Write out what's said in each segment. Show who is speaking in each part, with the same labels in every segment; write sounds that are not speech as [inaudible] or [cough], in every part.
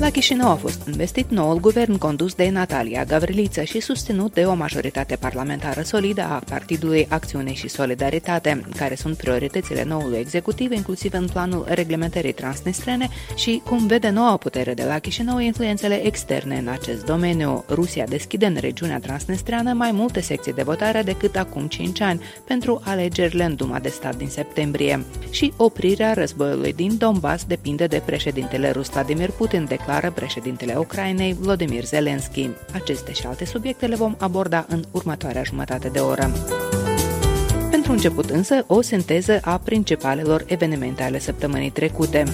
Speaker 1: La Chișinău a fost investit noul guvern condus de Natalia Gavriliță și susținut de o majoritate parlamentară solidă a Partidului Acțiune și Solidaritate, care sunt prioritățile noului executiv, inclusiv în planul reglementării transnistrene și cum vede noua putere de la Chișinău influențele externe în acest domeniu. Rusia deschide în regiunea transnistreană mai multe secții de votare decât acum 5 ani pentru alegerile în Duma de stat din septembrie. Și oprirea războiului din Donbass depinde de președintele rus Vladimir Putin, de declară președintele Ucrainei Vladimir Zelensky. Aceste și alte subiecte le vom aborda în următoarea jumătate de oră. Pentru început însă, o sinteză a principalelor evenimente ale săptămânii trecute.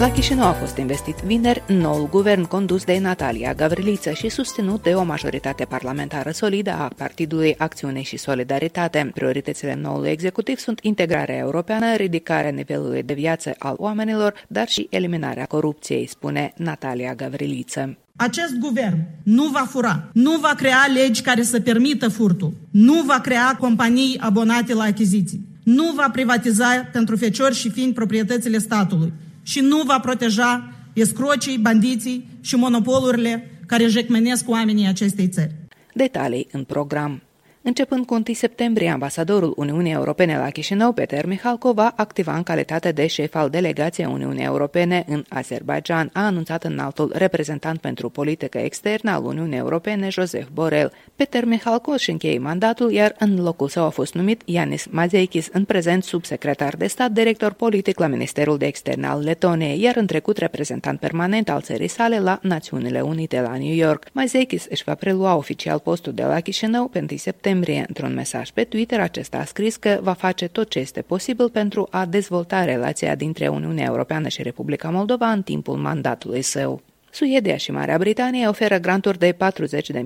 Speaker 1: La Chișinău a fost investit vineri noul guvern condus de Natalia Gavriliță și susținut de o majoritate parlamentară solidă a Partidului Acțiune și Solidaritate. Prioritățile noului executiv sunt integrarea europeană, ridicarea nivelului de viață al oamenilor, dar și eliminarea corupției, spune Natalia Gavriliță.
Speaker 2: Acest guvern nu va fura, nu va crea legi care să permită furtul, nu va crea companii abonate la achiziții, nu va privatiza pentru feciori și fiind proprietățile statului, și nu va proteja escrocii, bandiții și monopolurile care jecmenesc oamenii acestei țări.
Speaker 1: Detalii în program. Începând cu 1 septembrie, ambasadorul Uniunii Europene la Chișinău, Peter Mihalco, va activa în calitate de șef al delegației Uniunii Europene în Azerbaijan, a anunțat în altul reprezentant pentru politică externă al Uniunii Europene, Joseph Borrell. Peter Mihalco își încheie mandatul, iar în locul său a fost numit Yanis Mazeikis, în prezent subsecretar de stat, director politic la Ministerul de Externe al Letoniei, iar în trecut reprezentant permanent al țării sale la Națiunile Unite la New York. Mazeikis își va prelua oficial postul de la Chișinău pe 1 septembrie septembrie. Într-un mesaj pe Twitter, acesta a scris că va face tot ce este posibil pentru a dezvolta relația dintre Uniunea Europeană și Republica Moldova în timpul mandatului său. Suedia și Marea Britanie oferă granturi de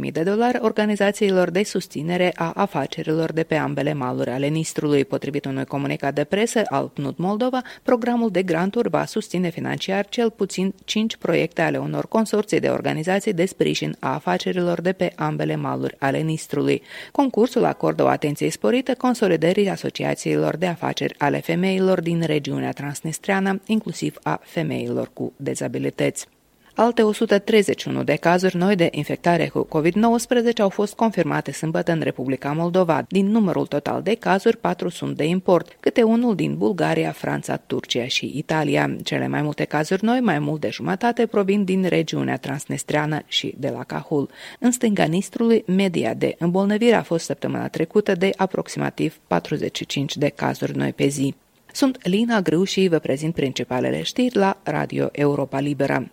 Speaker 1: 40.000 de dolari organizațiilor de susținere a afacerilor de pe ambele maluri ale Nistrului. Potrivit unui comunicat de presă al PNUD Moldova, programul de granturi va susține financiar cel puțin 5 proiecte ale unor consorții de organizații de sprijin a afacerilor de pe ambele maluri ale Nistrului. Concursul acordă o atenție sporită consolidării asociațiilor de afaceri ale femeilor din regiunea transnistreană, inclusiv a femeilor cu dezabilități. Alte 131 de cazuri noi de infectare cu COVID-19 au fost confirmate sâmbătă în Republica Moldova. Din numărul total de cazuri, patru sunt de import, câte unul din Bulgaria, Franța, Turcia și Italia. Cele mai multe cazuri noi, mai mult de jumătate, provin din regiunea transnistreană și de la Cahul. În stânga Nistrului, media de îmbolnăvire a fost săptămâna trecută de aproximativ 45 de cazuri noi pe zi. Sunt Lina Grâu și vă prezint principalele știri la Radio Europa Liberă.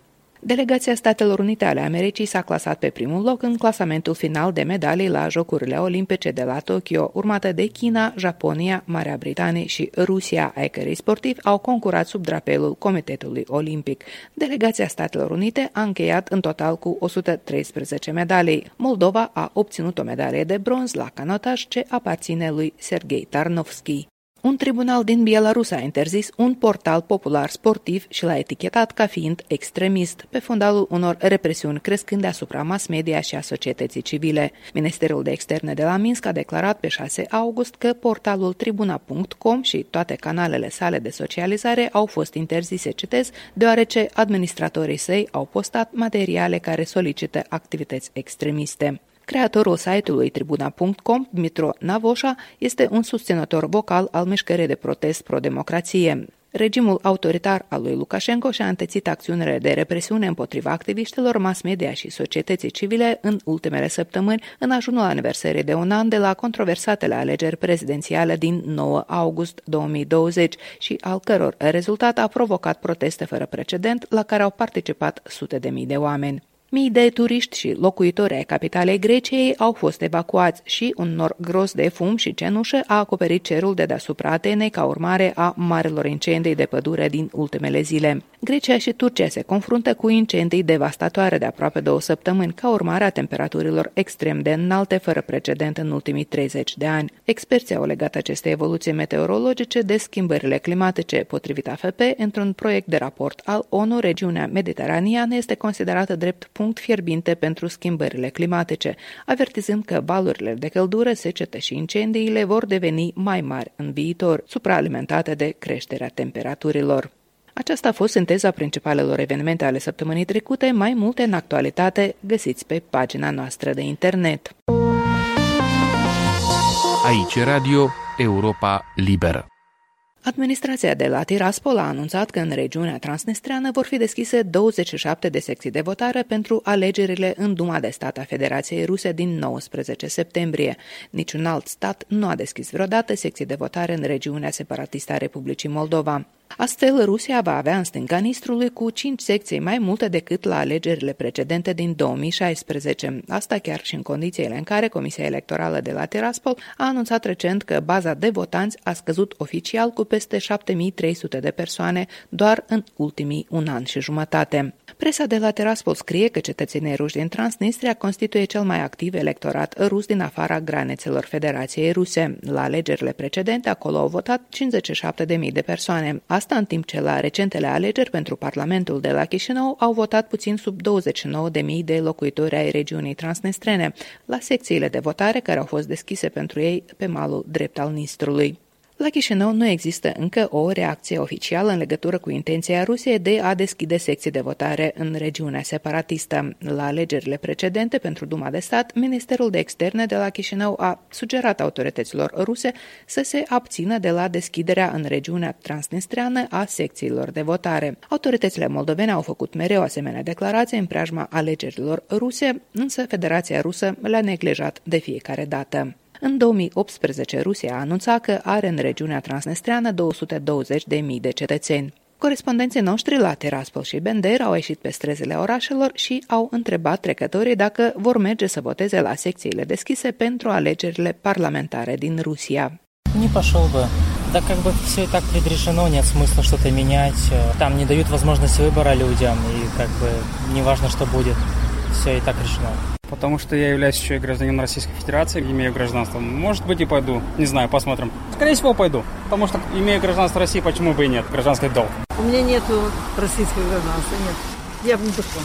Speaker 1: Delegația Statelor Unite ale Americii s-a clasat pe primul loc în clasamentul final de medalii la Jocurile Olimpice de la Tokyo, urmată de China, Japonia, Marea Britanie și Rusia, ai cărei sportivi au concurat sub drapelul Comitetului Olimpic. Delegația Statelor Unite a încheiat în total cu 113 medalii. Moldova a obținut o medalie de bronz la canotaj ce aparține lui Sergei Tarnovski. Un tribunal din Belarus a interzis un portal popular sportiv și l-a etichetat ca fiind extremist, pe fundalul unor represiuni crescând asupra mass media și a societății civile. Ministerul de Externe de la Minsk a declarat pe 6 august că portalul tribuna.com și toate canalele sale de socializare au fost interzise, citez, deoarece administratorii săi au postat materiale care solicită activități extremiste. Creatorul site-ului tribuna.com, Dmitro Navoșa, este un susținător vocal al mișcării de protest pro-democrație. Regimul autoritar al lui Lukashenko și-a întețit acțiunile de represiune împotriva activiștilor mass media și societății civile în ultimele săptămâni, în ajunul aniversării de un an de la controversatele alegeri prezidențiale din 9 august 2020 și al căror rezultat a provocat proteste fără precedent la care au participat sute de mii de oameni. Mii de turiști și locuitori ai capitalei Greciei au fost evacuați și un nor gros de fum și cenușă a acoperit cerul de deasupra Atenei ca urmare a marelor incendii de pădure din ultimele zile. Grecia și Turcia se confruntă cu incendii devastatoare de aproape două săptămâni ca urmare a temperaturilor extrem de înalte fără precedent în ultimii 30 de ani. Experții au legat aceste evoluții meteorologice de schimbările climatice. Potrivit AFP, într-un proiect de raport al ONU, regiunea mediteraneană este considerată drept punct fierbinte pentru schimbările climatice, avertizând că valurile de căldură, secete și incendiile vor deveni mai mari în viitor, supraalimentate de creșterea temperaturilor. Aceasta a fost sinteza principalelor evenimente ale săptămânii trecute, mai multe în actualitate găsiți pe pagina noastră de internet.
Speaker 3: Aici Radio Europa Liberă.
Speaker 1: Administrația de la Tiraspol a anunțat că în regiunea transnistreană vor fi deschise 27 de secții de votare pentru alegerile în Duma de Stat a Federației Ruse din 19 septembrie. Niciun alt stat nu a deschis vreodată secții de votare în regiunea separatistă a Republicii Moldova. Astfel, Rusia va avea în stânga Nistrului cu 5 secții mai multe decât la alegerile precedente din 2016. Asta chiar și în condițiile în care Comisia Electorală de la Tiraspol a anunțat recent că baza de votanți a scăzut oficial cu peste 7300 de persoane doar în ultimii un an și jumătate. Presa de la Tiraspol scrie că cetățenii ruși din Transnistria constituie cel mai activ electorat rus din afara granițelor Federației Ruse. La alegerile precedente, acolo au votat 57.000 de persoane. Asta în timp ce la recentele alegeri pentru Parlamentul de la Chișinău au votat puțin sub 29.000 de locuitori ai regiunii transnistrene, la secțiile de votare care au fost deschise pentru ei pe malul drept al Nistrului. La Chișinău nu există încă o reacție oficială în legătură cu intenția Rusiei de a deschide secții de votare în regiunea separatistă. La alegerile precedente pentru Duma de Stat, Ministerul de Externe de la Chișinău a sugerat autorităților ruse să se abțină de la deschiderea în regiunea transnistreană a secțiilor de votare. Autoritățile moldovene au făcut mereu asemenea declarații în preajma alegerilor ruse, însă Federația Rusă le-a neglijat de fiecare dată. În 2018, Rusia a anunțat că are în regiunea transnistreană 220.000 de cetățeni. Corespondenții noștri la Tiraspol și Bender au ieșit pe străzile orașelor și au întrebat trecătorii dacă vor merge să voteze la secțiile deschise pentru alegerile parlamentare din Rusia.
Speaker 4: Не пошел бы. Да как бы все и так предрешено, нет смысла что-то менять. Там не дают возможность выбора людям, и как бы не важно, что будет. Все и так решено.
Speaker 5: Потому что я являюсь еще и гражданином Российской Федерации, имею гражданство. Может быть и пойду, не знаю, посмотрим. Скорее всего пойду, потому что имею гражданство России, почему бы и нет, гражданский долг.
Speaker 6: У меня нет российского гражданства, нет. Я бы не пошла.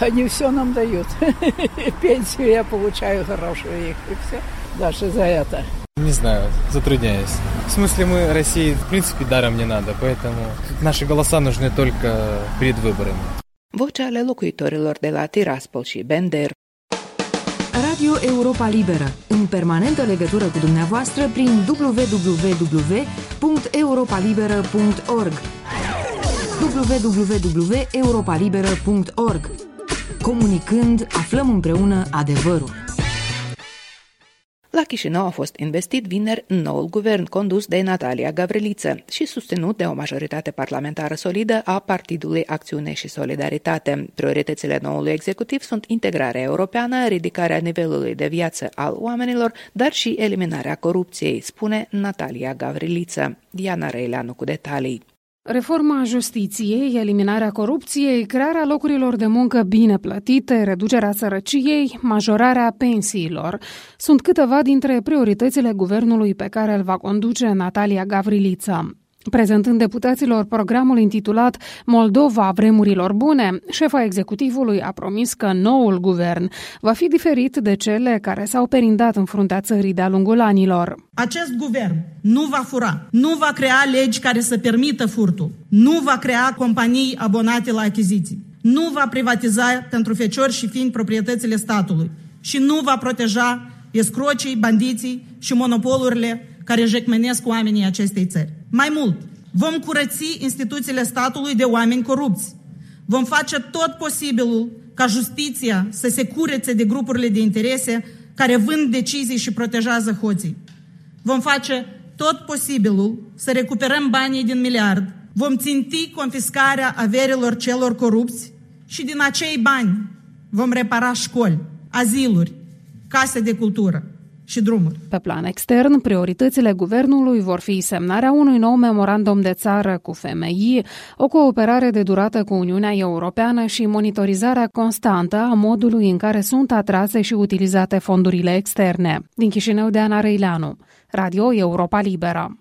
Speaker 6: Они все нам дают. [laughs] Пенсию я получаю хорошую их, и все. Даже за это.
Speaker 7: Не знаю, затрудняюсь. В смысле, мы России, в принципе, даром не надо, поэтому наши голоса нужны только перед выборами.
Speaker 1: Vocea ale locuitorilor de la Tiraspol și Bender.
Speaker 8: Radio Europa Liberă, în permanentă legătură cu dumneavoastră prin www.europalibera.org www.europalibera.org Comunicând, aflăm împreună adevărul.
Speaker 1: La Chișinău a fost investit vineri noul guvern condus de Natalia Gavriliță și susținut de o majoritate parlamentară solidă a Partidului Acțiune și Solidaritate. Prioritățile noului executiv sunt integrarea europeană, ridicarea nivelului de viață al oamenilor, dar și eliminarea corupției, spune Natalia Gavriliță. Diana Reileanu cu detalii.
Speaker 9: Reforma justiției, eliminarea corupției, crearea locurilor de muncă bine plătite, reducerea sărăciei, majorarea pensiilor sunt câteva dintre prioritățile guvernului pe care îl va conduce Natalia Gavrilița. Prezentând deputaților programul intitulat Moldova vremurilor bune, șefa executivului a promis că noul guvern va fi diferit de cele care s-au perindat în fruntea țării de-a lungul anilor.
Speaker 2: Acest guvern nu va fura, nu va crea legi care să permită furtul, nu va crea companii abonate la achiziții, nu va privatiza pentru feciori și fiind proprietățile statului și nu va proteja escrocii, bandiții și monopolurile care jecmenesc oamenii acestei țări. Mai mult, vom curăți instituțiile statului de oameni corupți. Vom face tot posibilul ca justiția să se curețe de grupurile de interese care vând decizii și protejează hoții. Vom face tot posibilul să recuperăm banii din miliard. Vom ținti confiscarea averilor celor corupți și din acei bani Vom repara școli, aziluri, case de cultură, și drumuri.
Speaker 9: Pe plan extern, prioritățile guvernului vor fi semnarea unui nou memorandum de țară cu FMI, o cooperare de durată cu Uniunea Europeană și monitorizarea constantă a modului în care sunt atrase și utilizate fondurile externe. Din Chișinău de Ana Răileanu, Radio Europa Liberă.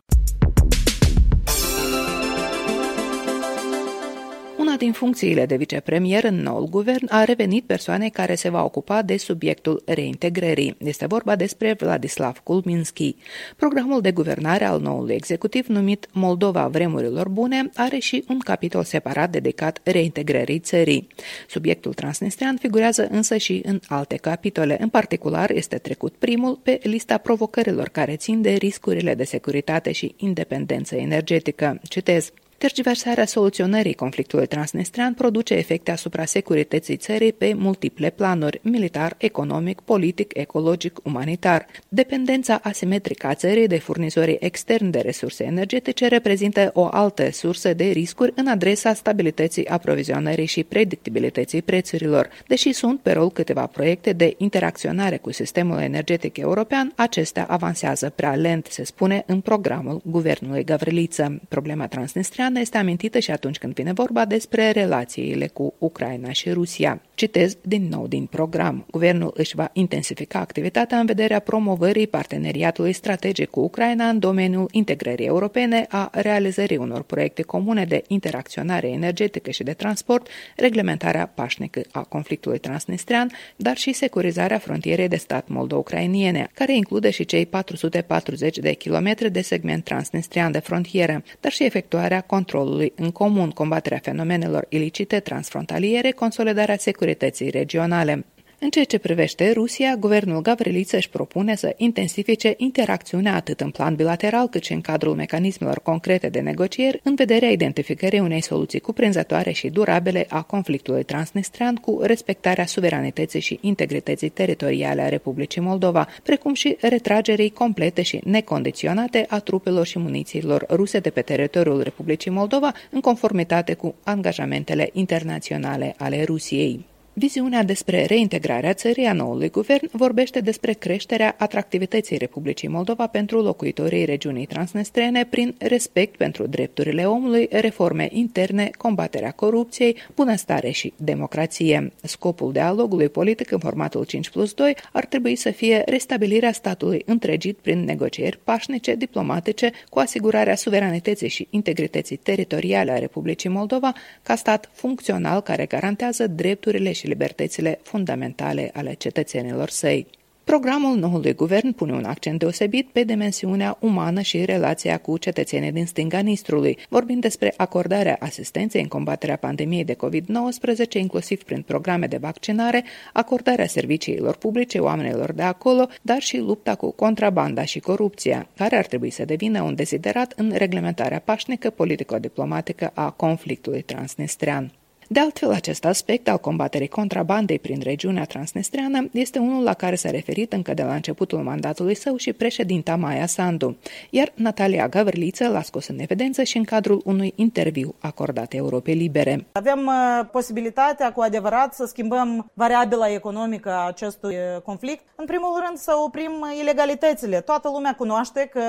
Speaker 1: Din funcțiile de vicepremier în noul guvern a revenit persoanei care se va ocupa de subiectul reintegrării. Este vorba despre Vladislav Kulminski. Programul de guvernare al noului executiv numit Moldova Vremurilor Bune are și un capitol separat dedicat reintegrării țării. Subiectul transnistrian figurează însă și în alte capitole. În particular, este trecut primul pe lista provocărilor care țin de riscurile de securitate și independență energetică. Citez. Tergiversarea soluționării conflictului transnistrian produce efecte asupra securității țării pe multiple planuri, militar, economic, politic, ecologic, umanitar. Dependența asimetrică a țării de furnizorii externi de resurse energetice reprezintă o altă sursă de riscuri în adresa stabilității aprovizionării și predictibilității prețurilor. Deși sunt pe rol câteva proiecte de interacționare cu sistemul energetic european, acestea avansează prea lent, se spune în programul guvernului Gavriliță. Problema transnistriană Europeană este amintită și atunci când vine vorba despre relațiile cu Ucraina și Rusia. Citez din nou din program. Guvernul își va intensifica activitatea în vederea promovării parteneriatului strategic cu Ucraina în domeniul integrării europene, a realizării unor proiecte comune de interacționare energetică și de transport, reglementarea pașnică a conflictului transnistrian, dar și securizarea frontierei de stat moldo-ucrainiene, care include și cei 440 de kilometri de segment transnistrian de frontieră, dar și efectuarea controlului în comun, combaterea fenomenelor ilicite transfrontaliere, consolidarea securității regionale. În ceea ce privește Rusia, guvernul Gavriliță își propune să intensifice interacțiunea atât în plan bilateral cât și în cadrul mecanismelor concrete de negocieri în vederea identificării unei soluții cuprinzătoare și durabile a conflictului transnistrian cu respectarea suveranității și integrității teritoriale a Republicii Moldova, precum și retragerii complete și necondiționate a trupelor și munițiilor ruse de pe teritoriul Republicii Moldova în conformitate cu angajamentele internaționale ale Rusiei. Viziunea despre reintegrarea țării a noului guvern vorbește despre creșterea atractivității Republicii Moldova pentru locuitorii regiunii transnestrene prin respect pentru drepturile omului, reforme interne, combaterea corupției, bunăstare și democrație. Scopul dialogului politic în formatul 5 plus 2 ar trebui să fie restabilirea statului întregit prin negocieri pașnice, diplomatice, cu asigurarea suveranității și integrității teritoriale a Republicii Moldova ca stat funcțional care garantează drepturile și libertățile fundamentale ale cetățenilor săi. Programul noului guvern pune un accent deosebit pe dimensiunea umană și relația cu cetățenii din stânga Nistrului, vorbind despre acordarea asistenței în combaterea pandemiei de COVID-19, inclusiv prin programe de vaccinare, acordarea serviciilor publice oamenilor de acolo, dar și lupta cu contrabanda și corupția, care ar trebui să devină un deziderat în reglementarea pașnică politico-diplomatică a conflictului transnistrean. De altfel, acest aspect al combaterii contrabandei prin regiunea transnistreană este unul la care s-a referit încă de la începutul mandatului său și președinta Maia Sandu, iar Natalia Gavriliță l-a scos în evidență și în cadrul unui interviu acordat Europei Libere.
Speaker 2: Avem uh, posibilitatea cu adevărat să schimbăm variabila economică a acestui uh, conflict. În primul rând să oprim ilegalitățile. Toată lumea cunoaște că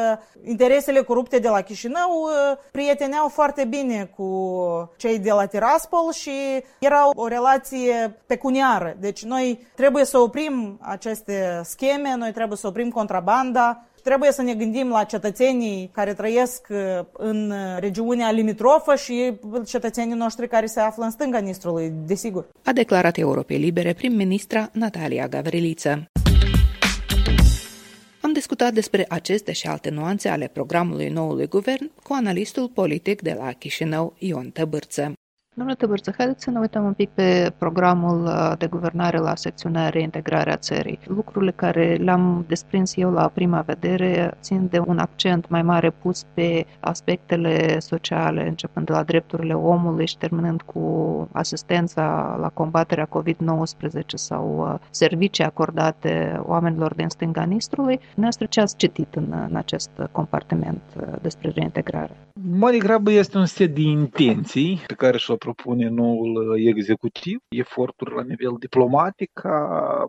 Speaker 2: interesele corupte de la Chișinău uh, prieteneau foarte bine cu cei de la Tiraspol și și era o relație pecuniară. Deci noi trebuie să oprim aceste scheme, noi trebuie să oprim contrabanda, Trebuie să ne gândim la cetățenii care trăiesc uh, în regiunea limitrofă și cetățenii noștri care se află în stânga Nistrului, desigur.
Speaker 1: A declarat Europei Libere prim-ministra Natalia Gavriliță. Am discutat despre aceste și alte nuanțe ale programului noului guvern cu analistul politic de la Chișinău, Ion Tăbârță.
Speaker 10: Domnule Tăbărță, haideți să ne uităm un pic pe programul uh, de guvernare la secțiunea reintegrarea țării. Lucrurile care le-am desprins eu la prima vedere țin de un accent mai mare pus pe aspectele sociale, începând de la drepturile omului și terminând cu asistența la combaterea COVID-19 sau uh, servicii acordate oamenilor din stânga Nistrului. Noastră ce ați citit în, în acest compartiment uh, despre reintegrare?
Speaker 11: Mai degrabă este un set de intenții pe care și-l propune noul executiv, eforturi la nivel diplomatic ca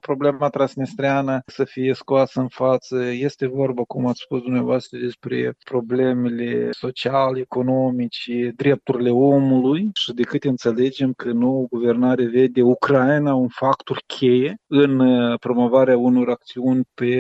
Speaker 11: problema transnistreană să fie scoasă în față. Este vorba, cum ați spus dumneavoastră, despre problemele sociale, economice, drepturile omului și de cât înțelegem că nou guvernare vede Ucraina un factor cheie în promovarea unor acțiuni pe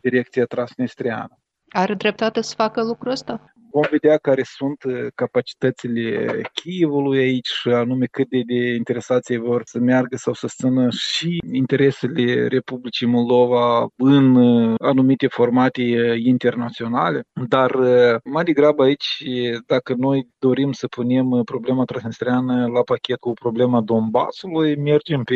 Speaker 11: direcția transnistreană.
Speaker 10: Are dreptate să facă lucrul ăsta?
Speaker 11: Vom vedea care sunt uh, capacitățile Chievului aici și anume cât de, de interesați vor să meargă sau să țină și interesele Republicii Moldova în uh, anumite formate uh, internaționale. Dar mai degrabă aici, dacă noi dorim să punem problema transnistreană la pachet cu problema Donbasului, mergem pe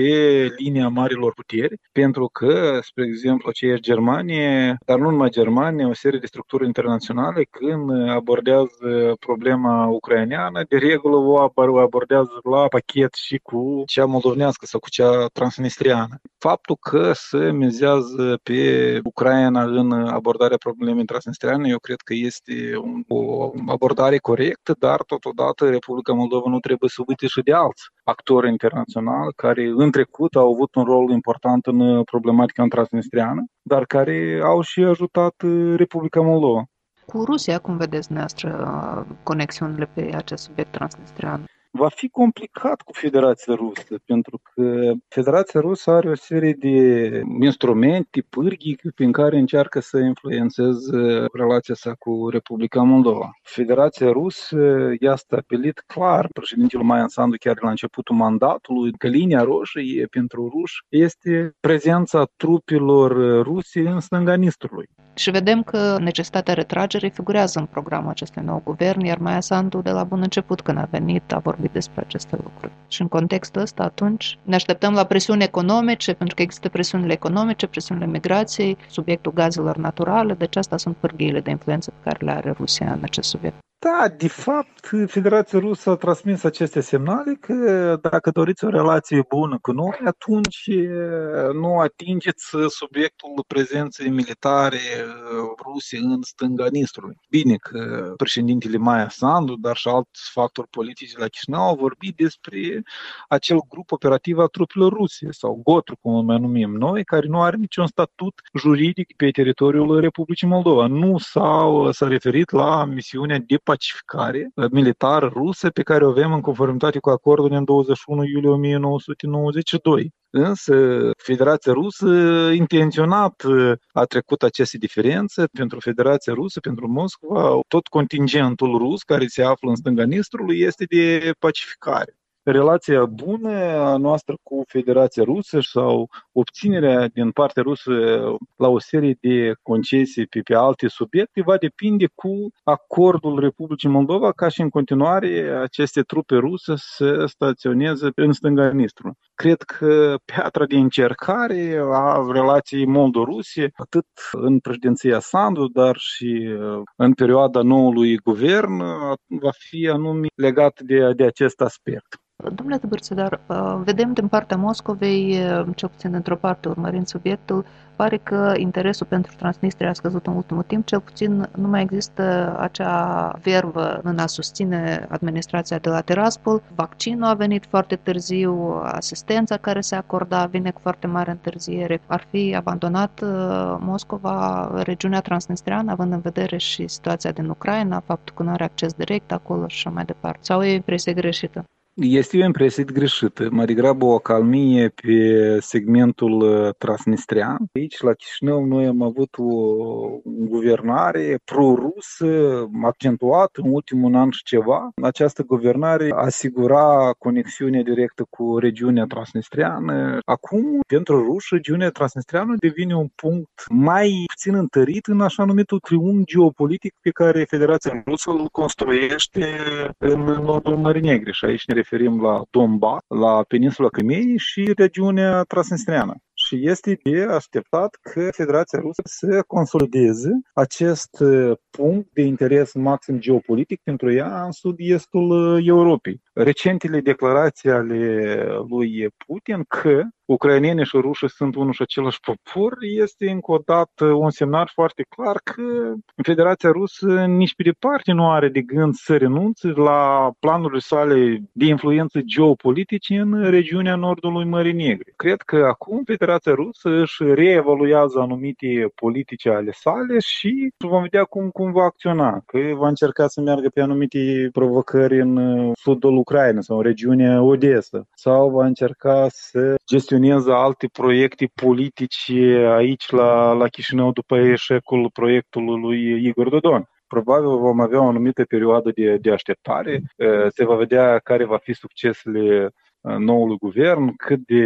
Speaker 11: linia marilor puteri, pentru că, spre exemplu, aceeași Germanie, dar nu numai Germania, o serie de structuri internaționale, când abordează problema ucraineană, de regulă o abordează la pachet și cu cea moldovenească sau cu cea transnistriană. Faptul că se mizează pe Ucraina în abordarea problemei transnistriane, eu cred că este o abordare corectă, dar totodată Republica Moldova nu trebuie să uite și de alți actori internaționali care în trecut au avut un rol important în problematica transnistriană, dar care au și ajutat Republica Moldova.
Speaker 10: Cu Rusia, cum vedeți dumneavoastră conexiunile pe acest subiect transnistrian?
Speaker 11: Va fi complicat cu Federația Rusă, pentru că Federația Rusă are o serie de instrumente, pârghii prin care încearcă să influențeze relația sa cu Republica Moldova. Federația Rusă i-a stabilit clar președintele Maian Sandu chiar de la începutul mandatului că linia roșie pentru ruși este prezența trupelor ruse în stânga Nistrului.
Speaker 10: Și vedem că necesitatea retragerii figurează în programul acestui nou guvern, iar Maia Sandu de la bun început când a venit a vorbit despre aceste lucruri. Și în contextul ăsta atunci ne așteptăm la presiuni economice, pentru că există presiunile economice, presiunile migrației, subiectul gazelor naturale, deci asta sunt pârghiile de influență pe care le are Rusia în acest subiect.
Speaker 11: Da, de fapt, Federația Rusă a transmis aceste semnale că dacă doriți o relație bună cu noi, atunci nu atingeți subiectul prezenței militare ruse în stânga Nistrului. Bine că președintele Maia Sandu, dar și alți factori politici la Chișinău au vorbit despre acel grup operativ al trupelor ruse, sau GOTRU, cum îl mai numim noi, care nu are niciun statut juridic pe teritoriul Republicii Moldova. Nu s-au, s-a referit la misiunea de pacificare militară rusă pe care o avem în conformitate cu acordul din 21 iulie 1992. Însă Federația Rusă intenționat a trecut aceste diferențe pentru Federația Rusă, pentru Moscova. Tot contingentul rus care se află în stânga Nistrului este de pacificare relația bună a noastră cu Federația Rusă sau obținerea din partea rusă la o serie de concesii pe, pe alte subiecte va depinde cu acordul Republicii Moldova ca și în continuare aceste trupe ruse să staționeze în stânga Nistru. Cred că piatra de încercare a relației Moldo-Rusie, atât în președinția Sandu, dar și în perioada noului guvern, va fi anume legat de, de acest aspect.
Speaker 10: Domnule Tăbărțădar, vedem din partea Moscovei, ce puțin într-o parte urmărind subiectul, pare că interesul pentru Transnistria a scăzut în ultimul timp, cel puțin nu mai există acea vervă în a susține administrația de la Tiraspol. Vaccinul a venit foarte târziu, asistența care se acorda vine cu foarte mare întârziere. Ar fi abandonat Moscova, regiunea transnistriană, având în vedere și situația din Ucraina, faptul că nu are acces direct acolo și așa mai departe. Sau e impresie greșită?
Speaker 11: Este o impresie greșită, mai degrabă o acalmie pe segmentul transnistrian. Aici, la Chișinău, noi am avut o guvernare pro-rusă, accentuată în ultimul an și ceva. Această guvernare asigura conexiunea directă cu regiunea transnistriană. Acum, pentru ruși, regiunea transnistriană devine un punct mai puțin întărit în așa numitul triunghi geopolitic pe care Federația Rusă îl construiește în nordul Mării Negre. Și aici ne referim la Donbass, la peninsula Crimeei și regiunea transnistriană și este de așteptat că Federația Rusă să consolideze acest punct de interes maxim geopolitic pentru ea în sud-estul Europei. Recentele declarații ale lui Putin că ucrainenii și rușii sunt unul și același popor, este încă o dată un semnal foarte clar că Federația Rusă nici pe departe nu are de gând să renunțe la planurile sale de influență geopolitice în regiunea nordului Mării Negre. Cred că acum Federația Rusă își reevaluează anumite politici ale sale și vom vedea cum, cum va acționa, că va încerca să meargă pe anumite provocări în sudul Ucrainei sau în regiunea Odessa sau va încerca să gestioneze alte proiecte politice aici la, la Chișinău după eșecul proiectului lui Igor Dodon. Probabil vom avea o anumită perioadă de, de așteptare, se va vedea care va fi succesele noului guvern, cât de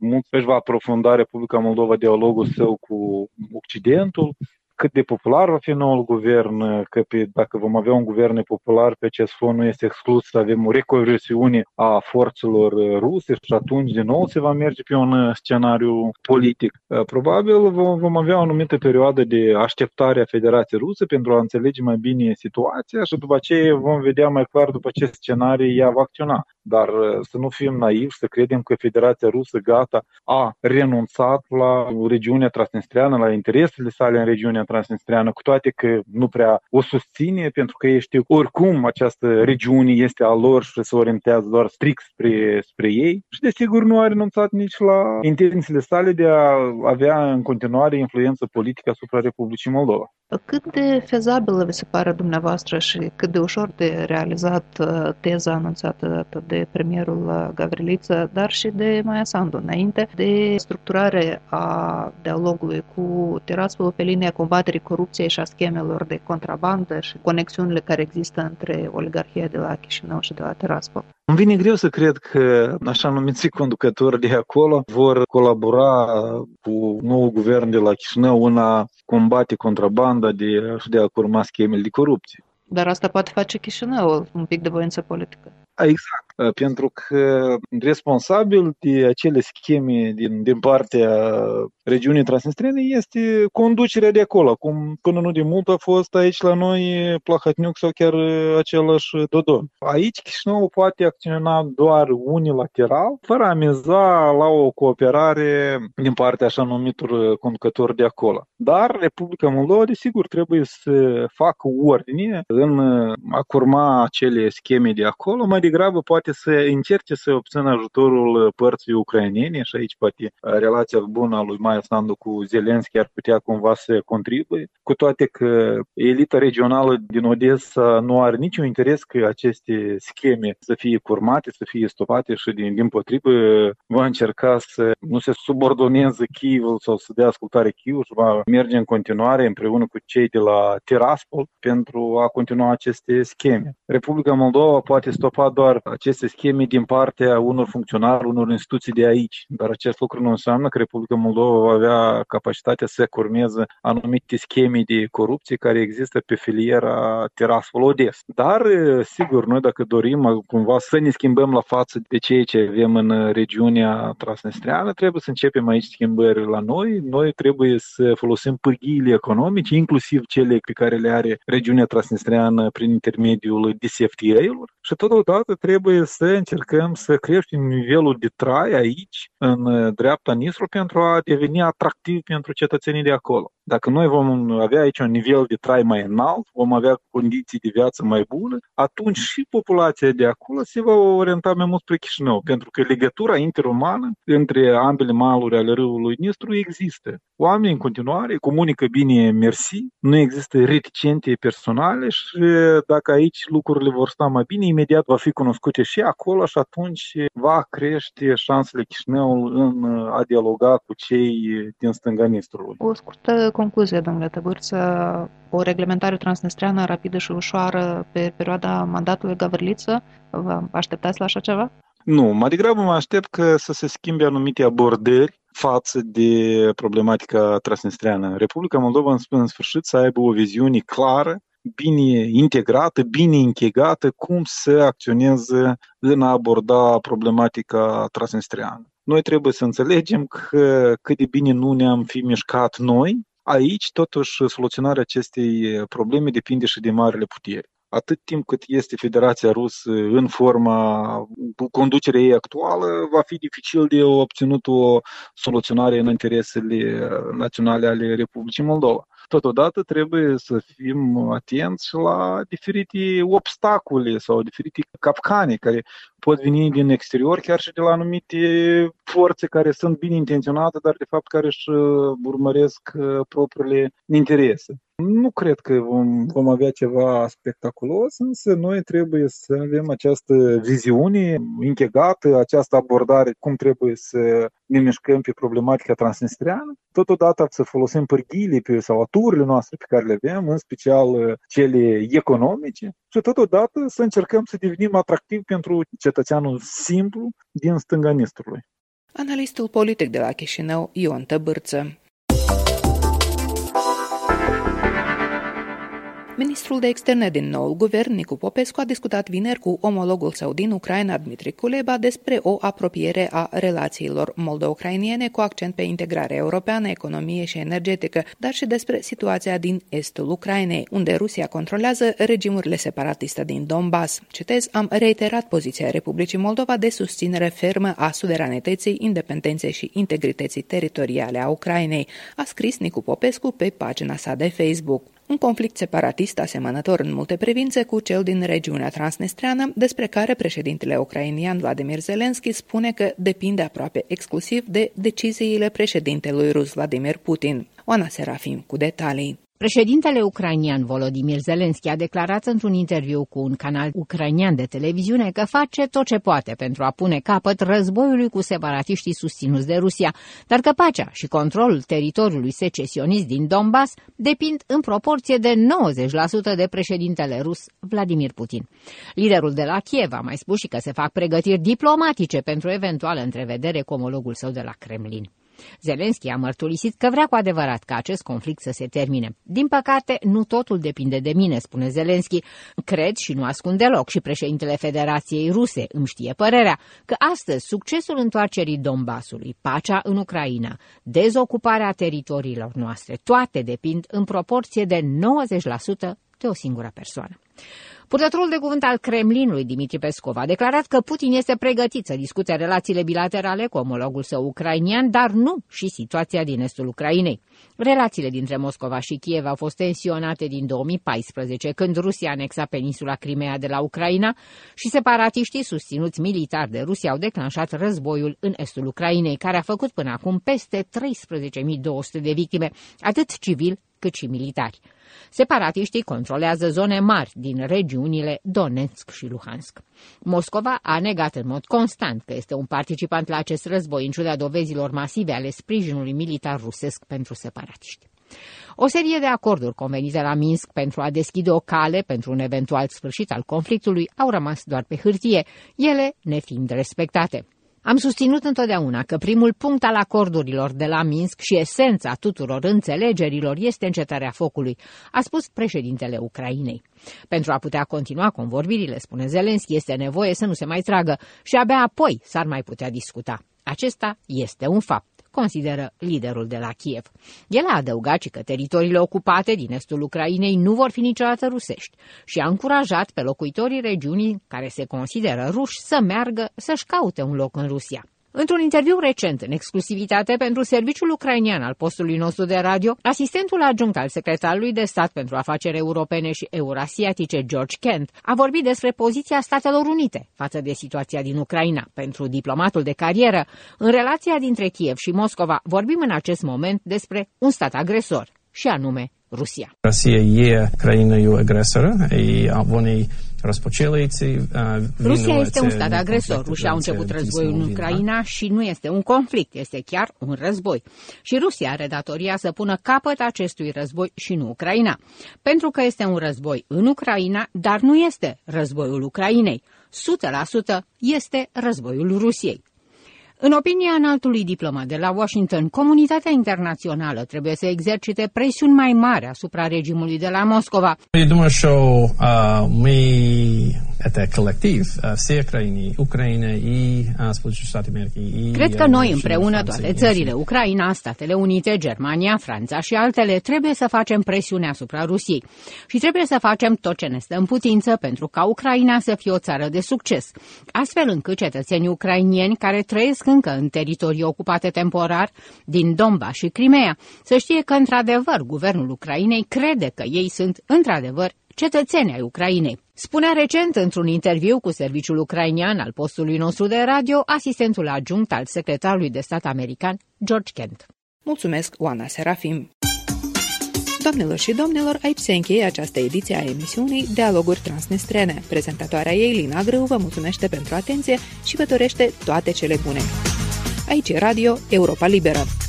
Speaker 11: mult își va aprofunda Republica Moldova dialogul său cu Occidentul, cât de popular va fi noul guvern, că pe, dacă vom avea un guvern popular pe acest fond nu este exclus să avem o reconversiune a forțelor ruse și atunci din nou se va merge pe un scenariu politic. Probabil vom, vom avea o anumită perioadă de așteptare a Federației Ruse pentru a înțelege mai bine situația și după aceea vom vedea mai clar după ce scenarii ea va acționa. Dar să nu fim naivi, să credem că Federația Rusă gata a renunțat la regiunea transnistreană, la interesele sale în regiunea transnistreană, cu toate că nu prea o susține, pentru că ei știu oricum această regiune este a lor și se orientează doar strict spre, spre ei și desigur nu a renunțat nici la intențiile sale de a avea în continuare influență politică asupra Republicii Moldova.
Speaker 10: Cât de fezabilă vi se pare dumneavoastră și cât de ușor de realizat teza anunțată de premierul Gavriliță, dar și de Maia Sandu înainte de structurare a dialogului cu Tiraspol pe linia combaterii corupției și a schemelor de contrabandă și conexiunile care există între oligarhia de la Chișinău și de la Tiraspol?
Speaker 11: Îmi vine greu să cred că așa numiți conducători de acolo vor colabora cu noul guvern de la Chișinău în a combate contrabanda de, și de a curma schemele de corupție.
Speaker 10: Dar asta poate face Chișinăul, un pic de voință politică.
Speaker 11: Exact, pentru că responsabil de acele scheme din, din partea regiunii Transnistriene este conducerea de acolo, cum până nu de mult a fost aici la noi Plahatniuc sau chiar același Dodon. Aici Chișinău poate acționa doar unilateral, fără a miza la o cooperare din partea așa numitor conducători de acolo. Dar Republica Moldova, desigur, trebuie să facă ordine în a curma acele scheme de acolo, mai degrabă poate să încerce să obțină ajutorul părții ucrainene și aici poate relația bună a lui Maia Sandu cu Zelenski ar putea cumva să contribuie, cu toate că elita regională din Odessa nu are niciun interes că aceste scheme să fie curmate, să fie stopate și din, din potrivă va încerca să nu se subordoneze Kievul sau să dea ascultare Kievul și va merge în continuare împreună cu cei de la Tiraspol pentru a continua aceste scheme. Republica Moldova poate stopa doar aceste scheme din partea unor funcționari, unor instituții de aici. Dar acest lucru nu înseamnă că Republica Moldova va avea capacitatea să curmeze anumite scheme de corupție care există pe filiera Tiraspol Odes. Dar, sigur, noi dacă dorim cumva să ne schimbăm la față de ceea ce avem în regiunea transnistreană, trebuie să începem aici schimbări la noi. Noi trebuie să folosim pârghiile economice, inclusiv cele pe care le are regiunea transnistreană prin intermediul DCFTA-urilor și totodată trebuie să încercăm să creștem nivelul de trai aici, în dreapta Nistru, pentru a deveni atractiv pentru cetățenii de acolo. Dacă noi vom avea aici un nivel de trai mai înalt, vom avea condiții de viață mai bune, atunci și populația de acolo se va orienta mai mult spre Chișinău, pentru că legătura interumană între ambele maluri ale râului Nistru există. Oamenii în continuare comunică bine mersi, nu există reticente personale și dacă aici lucrurile vor sta mai bine, imediat va fi cunoscute și acolo și atunci va crește șansele Chișinăul în a dialoga cu cei din stânga Nistrului.
Speaker 10: O scurtă concluzie, domnule Tăbârță, o reglementare transnistreană rapidă și ușoară pe perioada mandatului Gavriliță, vă așteptați la așa ceva?
Speaker 11: Nu, mai degrabă mă aștept că să se schimbe anumite abordări față de problematica transnistreană. Republica Moldova, în sfârșit, să aibă o viziune clară bine integrată, bine închegată, cum să acționeze în a aborda problematica transnistreană. Noi trebuie să înțelegem că cât de bine nu ne-am fi mișcat noi, aici totuși soluționarea acestei probleme depinde și de marile puteri. Atât timp cât este Federația Rusă în forma conducerea ei actuală, va fi dificil de obținut o soluționare în interesele naționale ale Republicii Moldova. Totodată trebuie să fim atenți la diferite obstacole sau diferite capcane care pot veni din exterior, chiar și de la anumite forțe care sunt bine intenționate, dar de fapt care își urmăresc propriile interese. Nu cred că vom, vom avea ceva spectaculos, însă noi trebuie să avem această viziune închegată, această abordare, cum trebuie să ne mișcăm pe problematica transnistriană, totodată să folosim pârghiile pe, sau aturile noastre pe care le avem, în special cele economice, și totodată să încercăm să devenim atractivi pentru cetățeanul simplu din stânga Nistrului.
Speaker 1: Analistul politic de la Chișinău, Ion Tăbârță. Ministrul de externe din noul guvern, Nicu Popescu, a discutat vineri cu omologul său din Ucraina, Dmitri Kuleba, despre o apropiere a relațiilor moldo-ucrainiene cu accent pe integrare europeană, economie și energetică, dar și despre situația din estul Ucrainei, unde Rusia controlează regimurile separatiste din Donbass. Citez, am reiterat poziția Republicii Moldova de susținere fermă a suveranității, independenței și integrității teritoriale a Ucrainei, a scris Nicu Popescu pe pagina sa de Facebook. Un conflict separatist asemănător în multe privințe cu cel din regiunea transnistreană, despre care președintele ucrainian Vladimir Zelensky spune că depinde aproape exclusiv de deciziile președintelui rus Vladimir Putin. Oana Serafim cu detalii.
Speaker 12: Președintele ucrainian Volodymyr Zelensky a declarat într-un interviu cu un canal ucrainian de televiziune că face tot ce poate pentru a pune capăt războiului cu separatiștii susținuți de Rusia, dar că pacea și controlul teritoriului secesionist din Donbass depind în proporție de 90% de președintele rus Vladimir Putin. Liderul de la Kiev a mai spus și că se fac pregătiri diplomatice pentru eventuală întrevedere cu omologul său de la Kremlin. Zelenski a mărturisit că vrea cu adevărat ca acest conflict să se termine. Din păcate, nu totul depinde de mine, spune Zelenski. Cred și nu ascund deloc și președintele Federației Ruse îmi știe părerea că astăzi succesul întoarcerii Donbasului, pacea în Ucraina, dezocuparea teritoriilor noastre, toate depind în proporție de 90% de o singură persoană. Purtătorul de cuvânt al Kremlinului, Dimitri Pescov, a declarat că Putin este pregătit să discute relațiile bilaterale cu omologul său ucrainian, dar nu și situația din estul Ucrainei. Relațiile dintre Moscova și Kiev au fost tensionate din 2014, când Rusia anexa peninsula Crimea de la Ucraina și separatiștii susținuți militar de Rusia au declanșat războiul în estul Ucrainei, care a făcut până acum peste 13.200 de victime, atât civil cât și militari. Separatiștii controlează zone mari din regiunile Donetsk și Luhansk. Moscova a negat în mod constant că este un participant la acest război, în ciuda dovezilor masive ale sprijinului militar rusesc pentru separatiști. O serie de acorduri convenite la Minsk pentru a deschide o cale pentru un eventual sfârșit al conflictului au rămas doar pe hârtie, ele nefiind respectate. Am susținut întotdeauna că primul punct al acordurilor de la Minsk și esența tuturor înțelegerilor este încetarea focului, a spus președintele Ucrainei. Pentru a putea continua convorbirile, spune Zelenski, este nevoie să nu se mai tragă și abia apoi s-ar mai putea discuta. Acesta este un fapt consideră liderul de la Kiev. El a adăugat și că teritoriile ocupate din estul Ucrainei nu vor fi niciodată rusești și a încurajat pe locuitorii regiunii care se consideră ruși să meargă să-și caute un loc în Rusia. Într-un interviu recent, în exclusivitate pentru serviciul ucrainian al postului nostru de radio, asistentul adjunct al secretarului de stat pentru afaceri europene și eurasiatice, George Kent, a vorbit despre poziția Statelor Unite față de situația din Ucraina. Pentru diplomatul de carieră, în relația dintre Kiev și Moscova, vorbim în acest moment despre un stat agresor, și anume Rusia.
Speaker 13: Rusia e Ucraina e agresoră, e a unei răspocelăiții.
Speaker 12: Rusia este un stat agresor. Rusia a început războiul în Ucraina și nu este un conflict, este chiar un război. Și Rusia are datoria să pună capăt acestui război și nu Ucraina. Pentru că este un război în Ucraina, dar nu este războiul Ucrainei. 100% este războiul Rusiei. În opinia înaltului diplomat de la Washington, comunitatea internațională trebuie să exercite presiuni mai mari asupra regimului de la Moscova
Speaker 13: это коллектив, все крайние, Украина и Сполученные Штаты Америки. И
Speaker 12: Cred că noi împreună, toate țările, Ucraina, Statele Unite, Germania, Franța și altele, trebuie să facem presiune asupra Rusiei. Și trebuie să facem tot ce ne stă în putință pentru ca Ucraina să fie o țară de succes, astfel încât cetățenii ucrainieni care trăiesc încă în teritorii ocupate temporar din Donbass și Crimea să știe că, într-adevăr, guvernul Ucrainei crede că ei sunt, într-adevăr, cetățeni ai Ucrainei. Spunea recent într-un interviu cu serviciul ucrainian al postului nostru de radio, asistentul adjunct al secretarului de stat american, George Kent.
Speaker 1: Mulțumesc, Oana Serafim! Doamnelor și domnilor, aici se încheie această ediție a emisiunii Dialoguri Transnistrene. Prezentatoarea ei, Lina Grâu, vă mulțumește pentru atenție și vă dorește toate cele bune. Aici e Radio Europa Liberă.